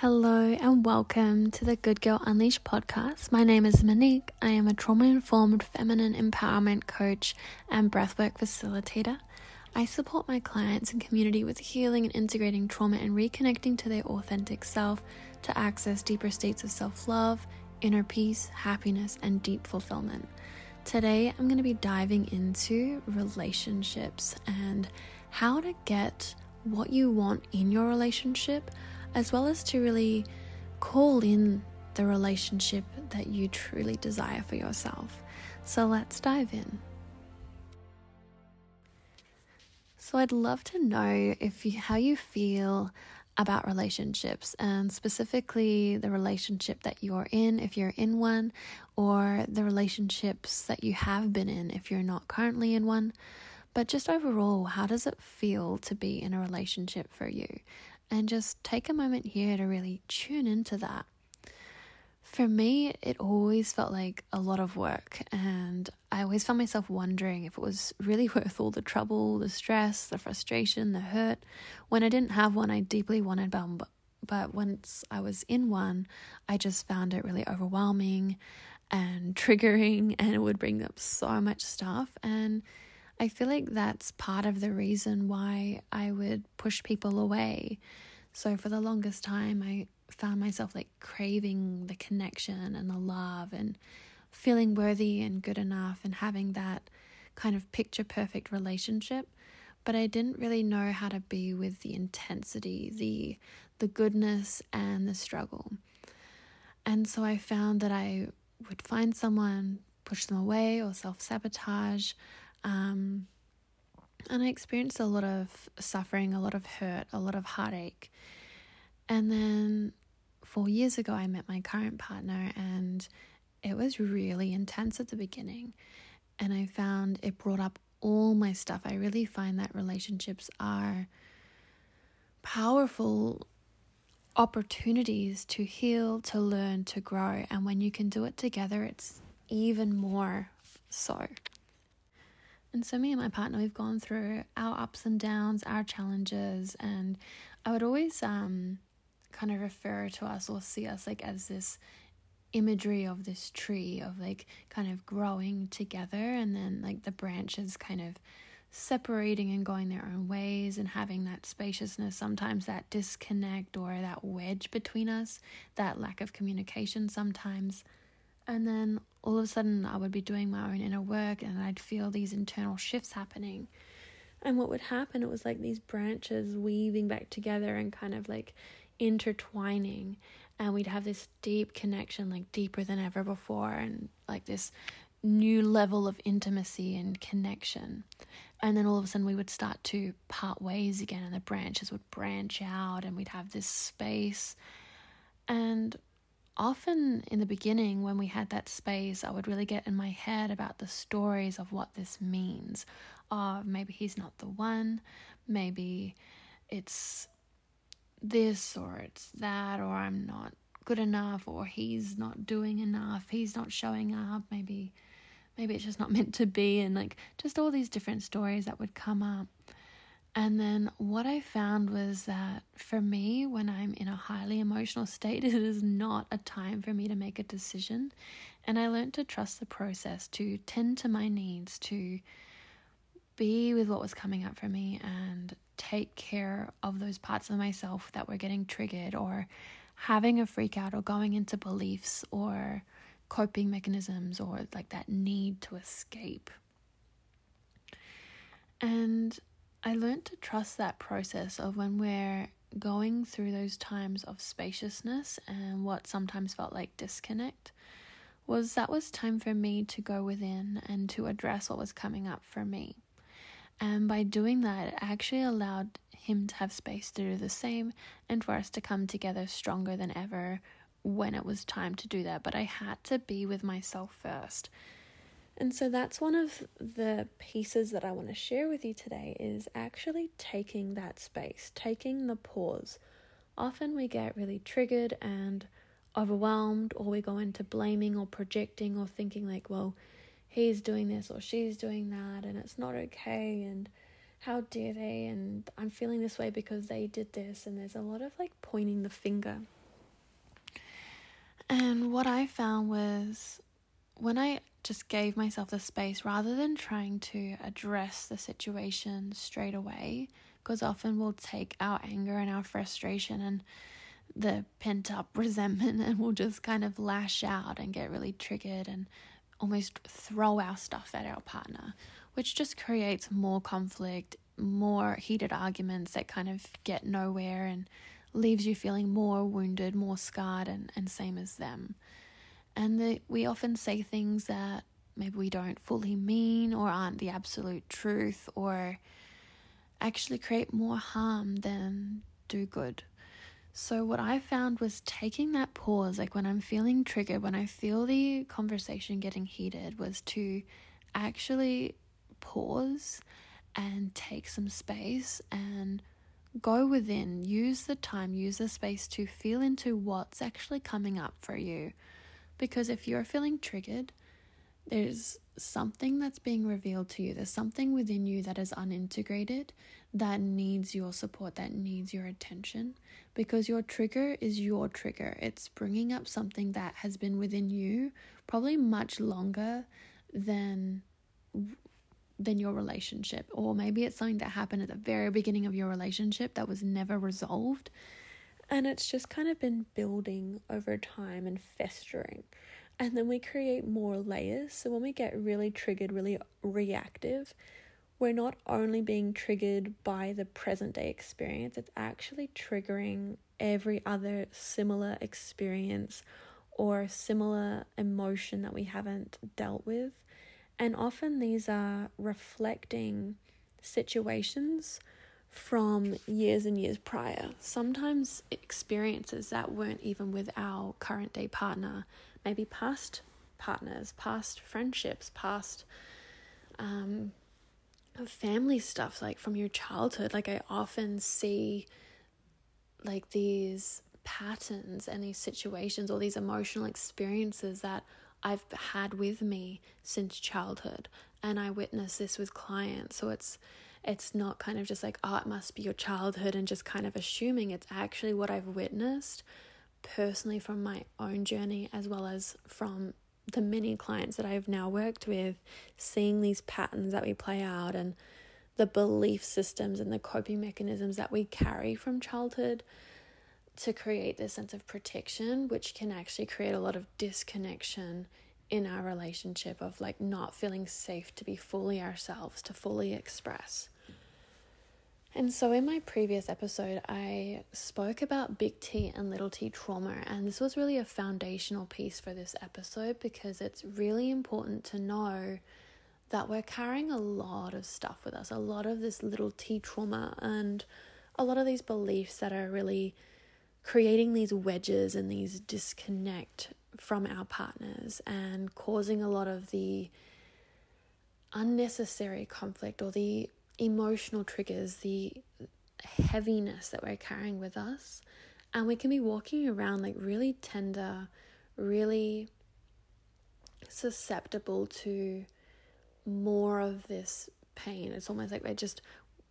Hello and welcome to the Good Girl Unleashed podcast. My name is Monique. I am a trauma informed feminine empowerment coach and breathwork facilitator. I support my clients and community with healing and integrating trauma and reconnecting to their authentic self to access deeper states of self love, inner peace, happiness, and deep fulfillment. Today, I'm going to be diving into relationships and how to get what you want in your relationship as well as to really call in the relationship that you truly desire for yourself. So let's dive in. So I'd love to know if you, how you feel about relationships and specifically the relationship that you're in if you're in one or the relationships that you have been in if you're not currently in one. But just overall, how does it feel to be in a relationship for you? And just take a moment here to really tune into that. For me, it always felt like a lot of work, and I always found myself wondering if it was really worth all the trouble, the stress, the frustration, the hurt. When I didn't have one, I deeply wanted but, but once I was in one, I just found it really overwhelming and triggering, and it would bring up so much stuff. And I feel like that's part of the reason why I would push people away. So for the longest time, I found myself like craving the connection and the love and feeling worthy and good enough and having that kind of picture perfect relationship but I didn't really know how to be with the intensity, the the goodness and the struggle. And so I found that I would find someone, push them away or self-sabotage, um, and I experienced a lot of suffering, a lot of hurt, a lot of heartache. And then four years ago, I met my current partner, and it was really intense at the beginning. And I found it brought up all my stuff. I really find that relationships are powerful opportunities to heal, to learn, to grow. And when you can do it together, it's even more so. And so, me and my partner, we've gone through our ups and downs, our challenges, and I would always um, kind of refer to us or see us like as this imagery of this tree of like kind of growing together and then like the branches kind of separating and going their own ways and having that spaciousness sometimes that disconnect or that wedge between us that lack of communication sometimes and then all of a sudden, I would be doing my own inner work and I'd feel these internal shifts happening. And what would happen, it was like these branches weaving back together and kind of like intertwining. And we'd have this deep connection, like deeper than ever before, and like this new level of intimacy and connection. And then all of a sudden, we would start to part ways again, and the branches would branch out, and we'd have this space. And often in the beginning, when we had that space, I would really get in my head about the stories of what this means. Of maybe he's not the one, maybe it's this or it's that, or I'm not good enough, or he's not doing enough, he's not showing up, maybe maybe it's just not meant to be, and like just all these different stories that would come up. And then what I found was that for me, when I'm in a highly emotional state, it is not a time for me to make a decision. And I learned to trust the process, to tend to my needs, to be with what was coming up for me and take care of those parts of myself that were getting triggered or having a freak out or going into beliefs or coping mechanisms or like that need to escape. And I learned to trust that process of when we're going through those times of spaciousness and what sometimes felt like disconnect was that was time for me to go within and to address what was coming up for me. And by doing that, it actually allowed him to have space to do the same and for us to come together stronger than ever when it was time to do that. But I had to be with myself first and so that's one of the pieces that I want to share with you today is actually taking that space, taking the pause. Often we get really triggered and overwhelmed, or we go into blaming or projecting or thinking, like, well, he's doing this or she's doing that, and it's not okay, and how dare they, and I'm feeling this way because they did this, and there's a lot of like pointing the finger. And what I found was when I just gave myself the space rather than trying to address the situation straight away, because often we'll take our anger and our frustration and the pent up resentment and we'll just kind of lash out and get really triggered and almost throw our stuff at our partner, which just creates more conflict, more heated arguments that kind of get nowhere and leaves you feeling more wounded, more scarred, and, and same as them. And the, we often say things that maybe we don't fully mean or aren't the absolute truth or actually create more harm than do good. So, what I found was taking that pause, like when I'm feeling triggered, when I feel the conversation getting heated, was to actually pause and take some space and go within, use the time, use the space to feel into what's actually coming up for you. Because if you're feeling triggered, there's something that's being revealed to you. There's something within you that is unintegrated that needs your support, that needs your attention. Because your trigger is your trigger. It's bringing up something that has been within you probably much longer than than your relationship or maybe it's something that happened at the very beginning of your relationship that was never resolved and it's just kind of been building over time and festering. And then we create more layers. So when we get really triggered really reactive we're not only being triggered by the present day experience it's actually triggering every other similar experience or similar emotion that we haven't dealt with. And often these are reflecting situations from years and years prior. Sometimes experiences that weren't even with our current day partner, maybe past partners, past friendships, past um, family stuff, like from your childhood. Like I often see like these patterns and these situations or these emotional experiences that I've had with me since childhood and I witness this with clients so it's it's not kind of just like oh it must be your childhood and just kind of assuming. It's actually what I've witnessed personally from my own journey as well as from the many clients that I've now worked with seeing these patterns that we play out and the belief systems and the coping mechanisms that we carry from childhood to create this sense of protection, which can actually create a lot of disconnection in our relationship of like not feeling safe to be fully ourselves, to fully express. And so, in my previous episode, I spoke about big T and little t trauma, and this was really a foundational piece for this episode because it's really important to know that we're carrying a lot of stuff with us, a lot of this little t trauma, and a lot of these beliefs that are really creating these wedges and these disconnect from our partners and causing a lot of the unnecessary conflict or the emotional triggers, the heaviness that we're carrying with us. And we can be walking around like really tender, really susceptible to more of this pain. It's almost like we're just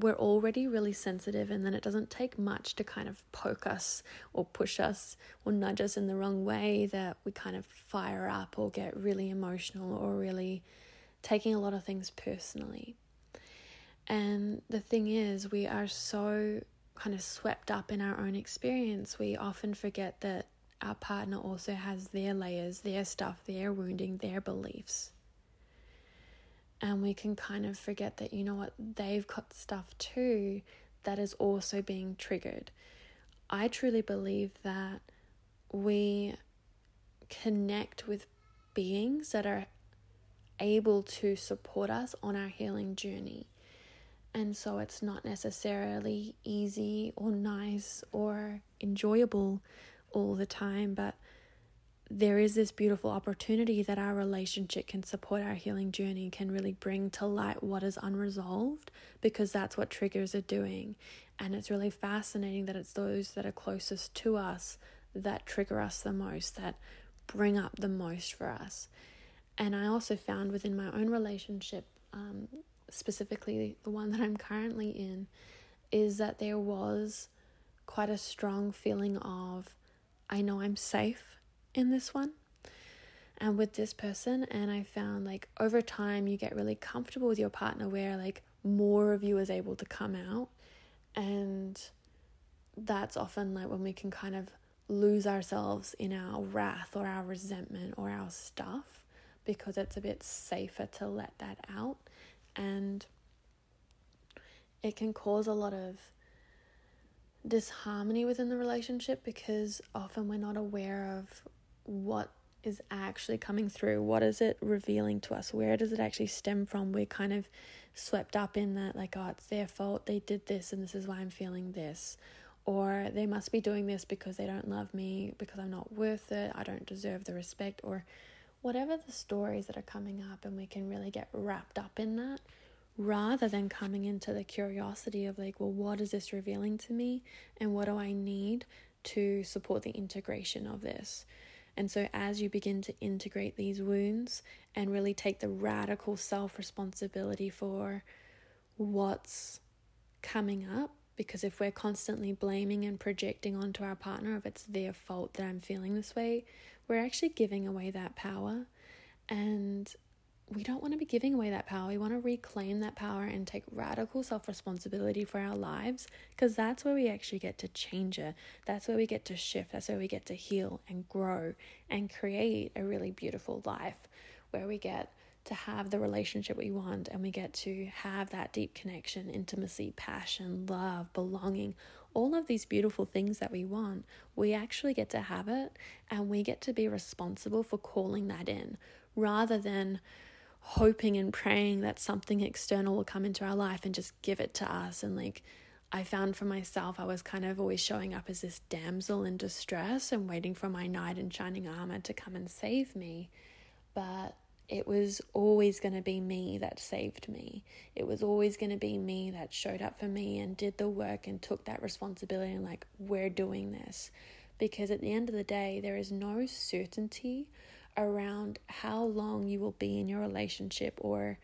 we're already really sensitive, and then it doesn't take much to kind of poke us or push us or nudge us in the wrong way that we kind of fire up or get really emotional or really taking a lot of things personally. And the thing is, we are so kind of swept up in our own experience, we often forget that our partner also has their layers, their stuff, their wounding, their beliefs and we can kind of forget that you know what they've got stuff too that is also being triggered. I truly believe that we connect with beings that are able to support us on our healing journey. And so it's not necessarily easy or nice or enjoyable all the time but there is this beautiful opportunity that our relationship can support our healing journey, can really bring to light what is unresolved, because that's what triggers are doing. And it's really fascinating that it's those that are closest to us that trigger us the most, that bring up the most for us. And I also found within my own relationship, um, specifically the one that I'm currently in, is that there was quite a strong feeling of, I know I'm safe in this one and with this person and i found like over time you get really comfortable with your partner where like more of you is able to come out and that's often like when we can kind of lose ourselves in our wrath or our resentment or our stuff because it's a bit safer to let that out and it can cause a lot of disharmony within the relationship because often we're not aware of what is actually coming through what is it revealing to us where does it actually stem from? We're kind of swept up in that like oh it's their fault they did this and this is why i'm feeling this. Or they must be doing this because they don't love me because i'm not worth it i don't deserve the respect or whatever the stories that are coming up and we can really get wrapped up in that rather than coming into the curiosity of like well what is this revealing to me and what do i need to support the integration of this and so, as you begin to integrate these wounds and really take the radical self responsibility for what's coming up, because if we're constantly blaming and projecting onto our partner if it's their fault that I'm feeling this way, we're actually giving away that power. And we don't want to be giving away that power. We want to reclaim that power and take radical self responsibility for our lives because that's where we actually get to change it. That's where we get to shift. That's where we get to heal and grow and create a really beautiful life where we get to have the relationship we want and we get to have that deep connection, intimacy, passion, love, belonging, all of these beautiful things that we want. We actually get to have it and we get to be responsible for calling that in rather than hoping and praying that something external will come into our life and just give it to us. And like, I found for myself, I was kind of always showing up as this damsel in distress and waiting for my knight in shining armor to come and save me. But it was always going to be me that saved me. It was always going to be me that showed up for me and did the work and took that responsibility and, like, we're doing this. Because at the end of the day, there is no certainty around how long you will be in your relationship or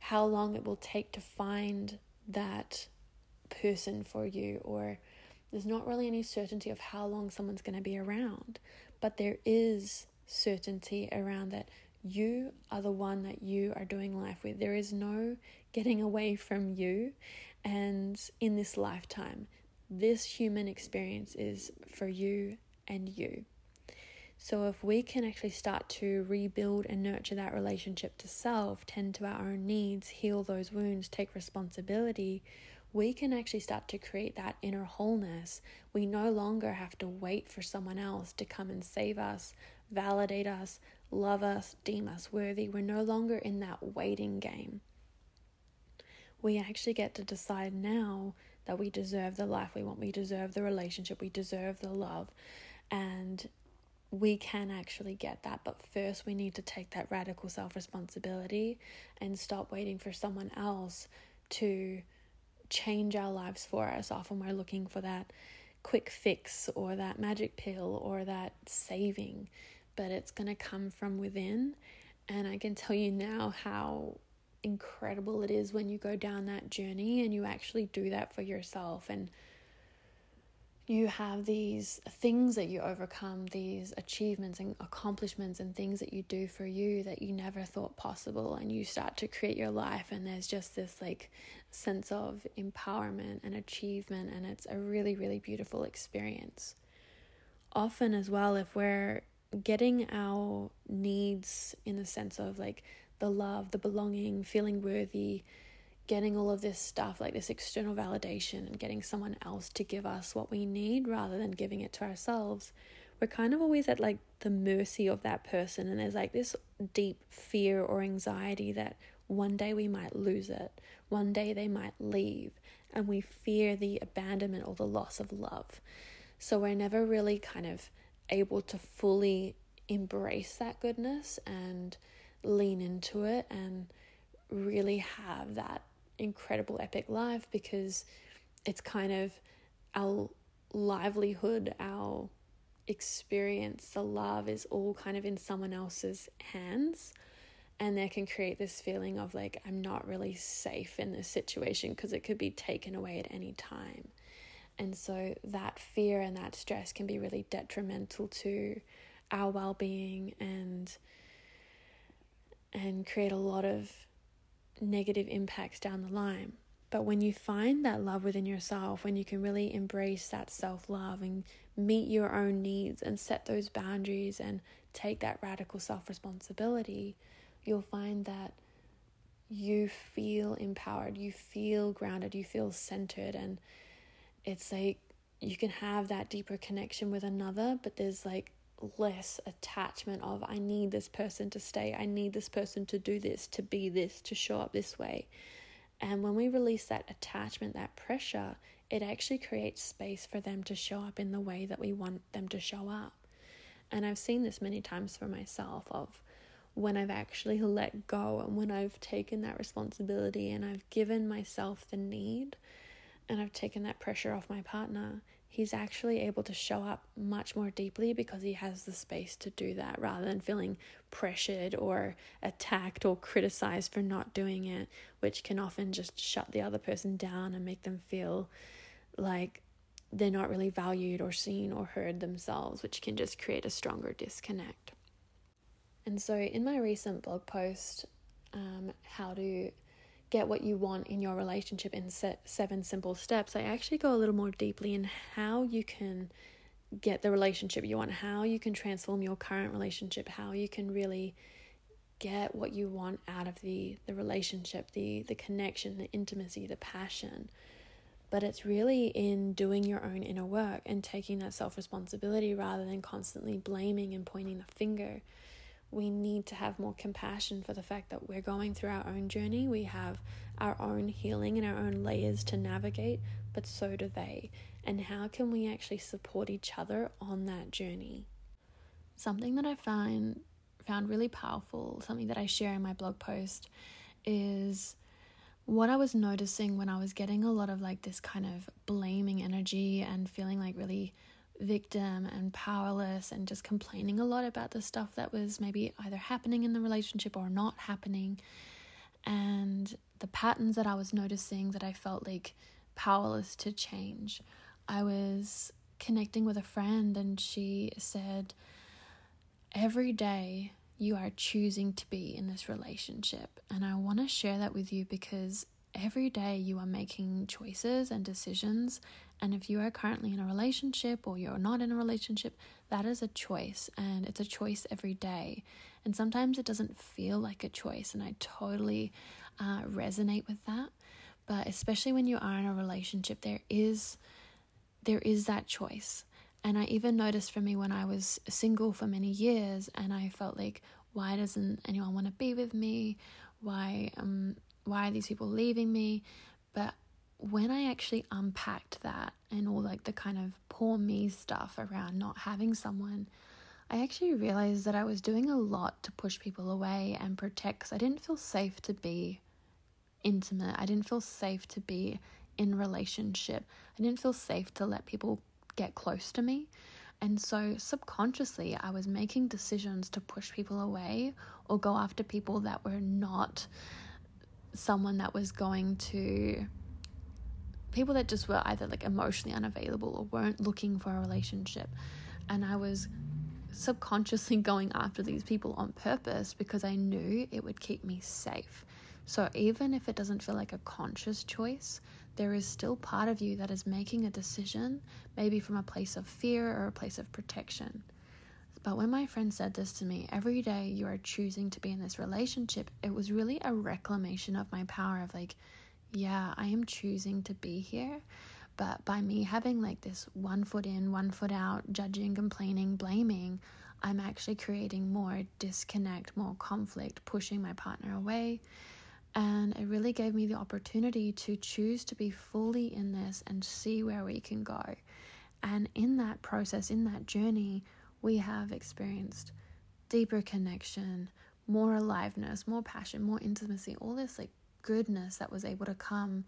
how long it will take to find that person for you or there's not really any certainty of how long someone's going to be around but there is certainty around that you are the one that you are doing life with. There is no getting away from you and in this lifetime this human experience is for you and you so, if we can actually start to rebuild and nurture that relationship to self, tend to our own needs, heal those wounds, take responsibility, we can actually start to create that inner wholeness. We no longer have to wait for someone else to come and save us, validate us, love us, deem us worthy. We're no longer in that waiting game. We actually get to decide now that we deserve the life we want, we deserve the relationship, we deserve the love. And we can actually get that. But first, we need to take that radical self responsibility and stop waiting for someone else to change our lives for us. Often, we're looking for that quick fix or that magic pill or that saving, but it's going to come from within. And I can tell you now how incredible it is when you go down that journey and you actually do that for yourself and you have these things that you overcome, these achievements and accomplishments and things that you do for you that you never thought possible, and you start to create your life, and there's just this like sense of empowerment and achievement, and it's a really, really beautiful experience. Often, as well, if we're getting our needs in the sense of like the love, the belonging, feeling worthy, getting all of this stuff, like this external validation, and getting someone else to give us what we need rather than giving it to ourselves, we're kind of always at like the mercy of that person. And there's like this deep fear or anxiety that one day we might lose it, one day they might leave, and we fear the abandonment or the loss of love. So we're never really kind of able to fully embrace that goodness and lean into it and really have that incredible epic life because it's kind of our livelihood, our experience, the love is all kind of in someone else's hands. And that can create this feeling of like, I'm not really safe in this situation because it could be taken away at any time. And so that fear and that stress can be really detrimental to our well-being and and create a lot of negative impacts down the line. But when you find that love within yourself, when you can really embrace that self love and meet your own needs and set those boundaries and take that radical self responsibility, you'll find that you feel empowered, you feel grounded, you feel centered, and it's like you can have that deeper connection with another, but there's like less attachment of I need this person to stay, I need this person to do this, to be this, to show up this way. And when we release that attachment, that pressure, it actually creates space for them to show up in the way that we want them to show up. And I've seen this many times for myself of when I've actually let go and when I've taken that responsibility and I've given myself the need and I've taken that pressure off my partner, he's actually able to show up much more deeply because he has the space to do that rather than feeling pressured or attacked or criticized for not doing it, which can often just shut the other person down and make them feel like they're not really valued or seen or heard themselves, which can just create a stronger disconnect. And so, in my recent blog post, um, How to Get What You Want in Your Relationship in set Seven Simple Steps, I actually go a little more deeply in how you can get the relationship you want, how you can transform your current relationship, how you can really get what you want out of the the relationship, the the connection, the intimacy, the passion but it's really in doing your own inner work and taking that self responsibility rather than constantly blaming and pointing the finger. We need to have more compassion for the fact that we're going through our own journey. We have our own healing and our own layers to navigate, but so do they. And how can we actually support each other on that journey? Something that I find found really powerful, something that I share in my blog post is what I was noticing when I was getting a lot of like this kind of blaming energy and feeling like really victim and powerless and just complaining a lot about the stuff that was maybe either happening in the relationship or not happening. And the patterns that I was noticing that I felt like powerless to change. I was connecting with a friend and she said, Every day you are choosing to be in this relationship. And I want to share that with you because every day you are making choices and decisions. And if you are currently in a relationship or you're not in a relationship, that is a choice. And it's a choice every day. And sometimes it doesn't feel like a choice. And I totally uh, resonate with that. But especially when you are in a relationship, there is there is that choice and I even noticed for me when I was single for many years and I felt like, why doesn't anyone want to be with me? Why um why are these people leaving me? But when I actually unpacked that and all like the kind of poor me stuff around not having someone, I actually realized that I was doing a lot to push people away and protect because I didn't feel safe to be intimate. I didn't feel safe to be in relationship. I didn't feel safe to let people get close to me. And so subconsciously, I was making decisions to push people away or go after people that were not someone that was going to people that just were either like emotionally unavailable or weren't looking for a relationship. And I was subconsciously going after these people on purpose because I knew it would keep me safe. So even if it doesn't feel like a conscious choice, there is still part of you that is making a decision, maybe from a place of fear or a place of protection. But when my friend said this to me, every day you are choosing to be in this relationship, it was really a reclamation of my power of like, yeah, I am choosing to be here. But by me having like this one foot in, one foot out, judging, complaining, blaming, I'm actually creating more disconnect, more conflict, pushing my partner away. And it really gave me the opportunity to choose to be fully in this and see where we can go. And in that process, in that journey, we have experienced deeper connection, more aliveness, more passion, more intimacy, all this like goodness that was able to come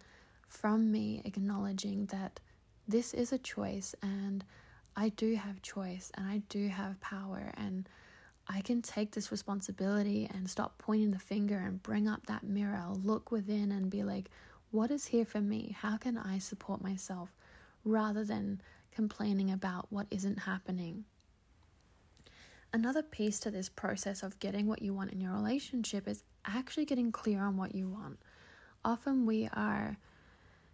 from me acknowledging that this is a choice and I do have choice and I do have power and I can take this responsibility and stop pointing the finger and bring up that mirror, look within and be like, what is here for me? How can I support myself rather than complaining about what isn't happening? Another piece to this process of getting what you want in your relationship is actually getting clear on what you want. Often we are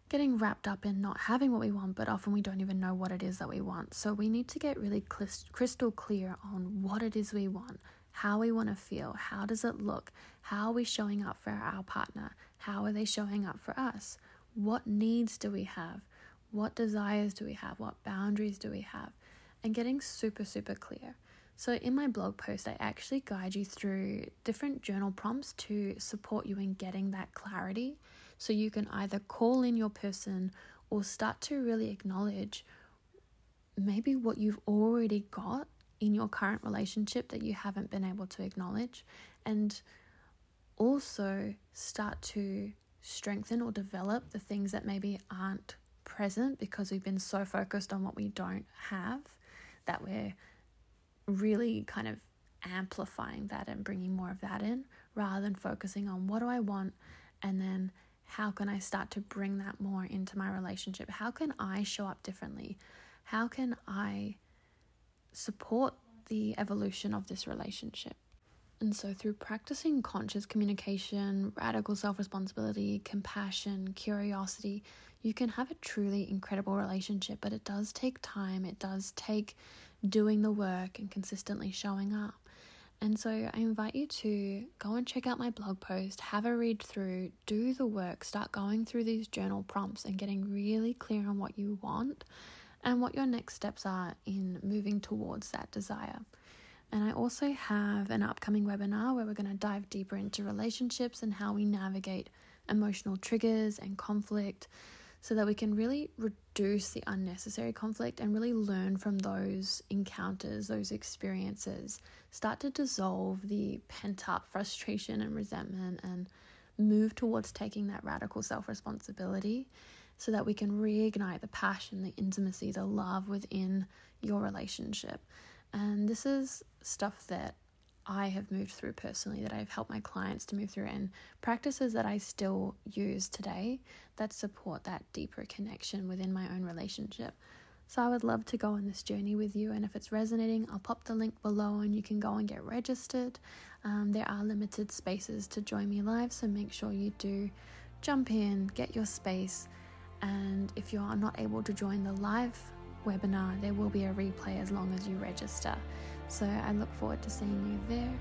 getting wrapped up in not having what we want, but often we don't even know what it is that we want. So we need to get really crystal clear on what it is we want, how we want to feel, how does it look, how are we showing up for our partner, how are they showing up for us, what needs do we have, what desires do we have, what boundaries do we have, and getting super, super clear. So, in my blog post, I actually guide you through different journal prompts to support you in getting that clarity. So, you can either call in your person or start to really acknowledge maybe what you've already got in your current relationship that you haven't been able to acknowledge, and also start to strengthen or develop the things that maybe aren't present because we've been so focused on what we don't have that we're really kind of amplifying that and bringing more of that in rather than focusing on what do I want and then how can I start to bring that more into my relationship? How can I show up differently? How can I support the evolution of this relationship? And so, through practicing conscious communication, radical self responsibility, compassion, curiosity, you can have a truly incredible relationship. But it does take time, it does take doing the work and consistently showing up. And so I invite you to go and check out my blog post, have a read through, do the work, start going through these journal prompts and getting really clear on what you want and what your next steps are in moving towards that desire. And I also have an upcoming webinar where we're going to dive deeper into relationships and how we navigate emotional triggers and conflict so that we can really reduce the unnecessary conflict and really learn from those encounters, those experiences, start to dissolve the pent up frustration and resentment, and move towards taking that radical self responsibility so that we can reignite the passion, the intimacy, the love within your relationship. And this is stuff that I have moved through personally, that I've helped my clients to move through, and practices that I still use today that support that deeper connection within my own relationship. So I would love to go on this journey with you, and if it's resonating, I'll pop the link below and you can go and get registered. Um, there are limited spaces to join me live, so make sure you do jump in, get your space, and if you are not able to join the live webinar, there will be a replay as long as you register. So I look forward to seeing you there.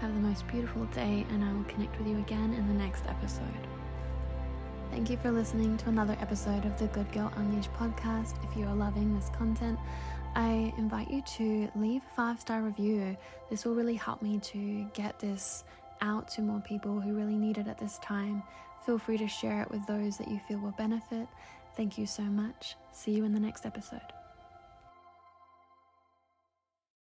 Have the most beautiful day, and I will connect with you again in the next episode. Thank you for listening to another episode of the Good Girl Unleashed podcast. If you are loving this content, I invite you to leave a five star review. This will really help me to get this out to more people who really need it at this time. Feel free to share it with those that you feel will benefit. Thank you so much. See you in the next episode.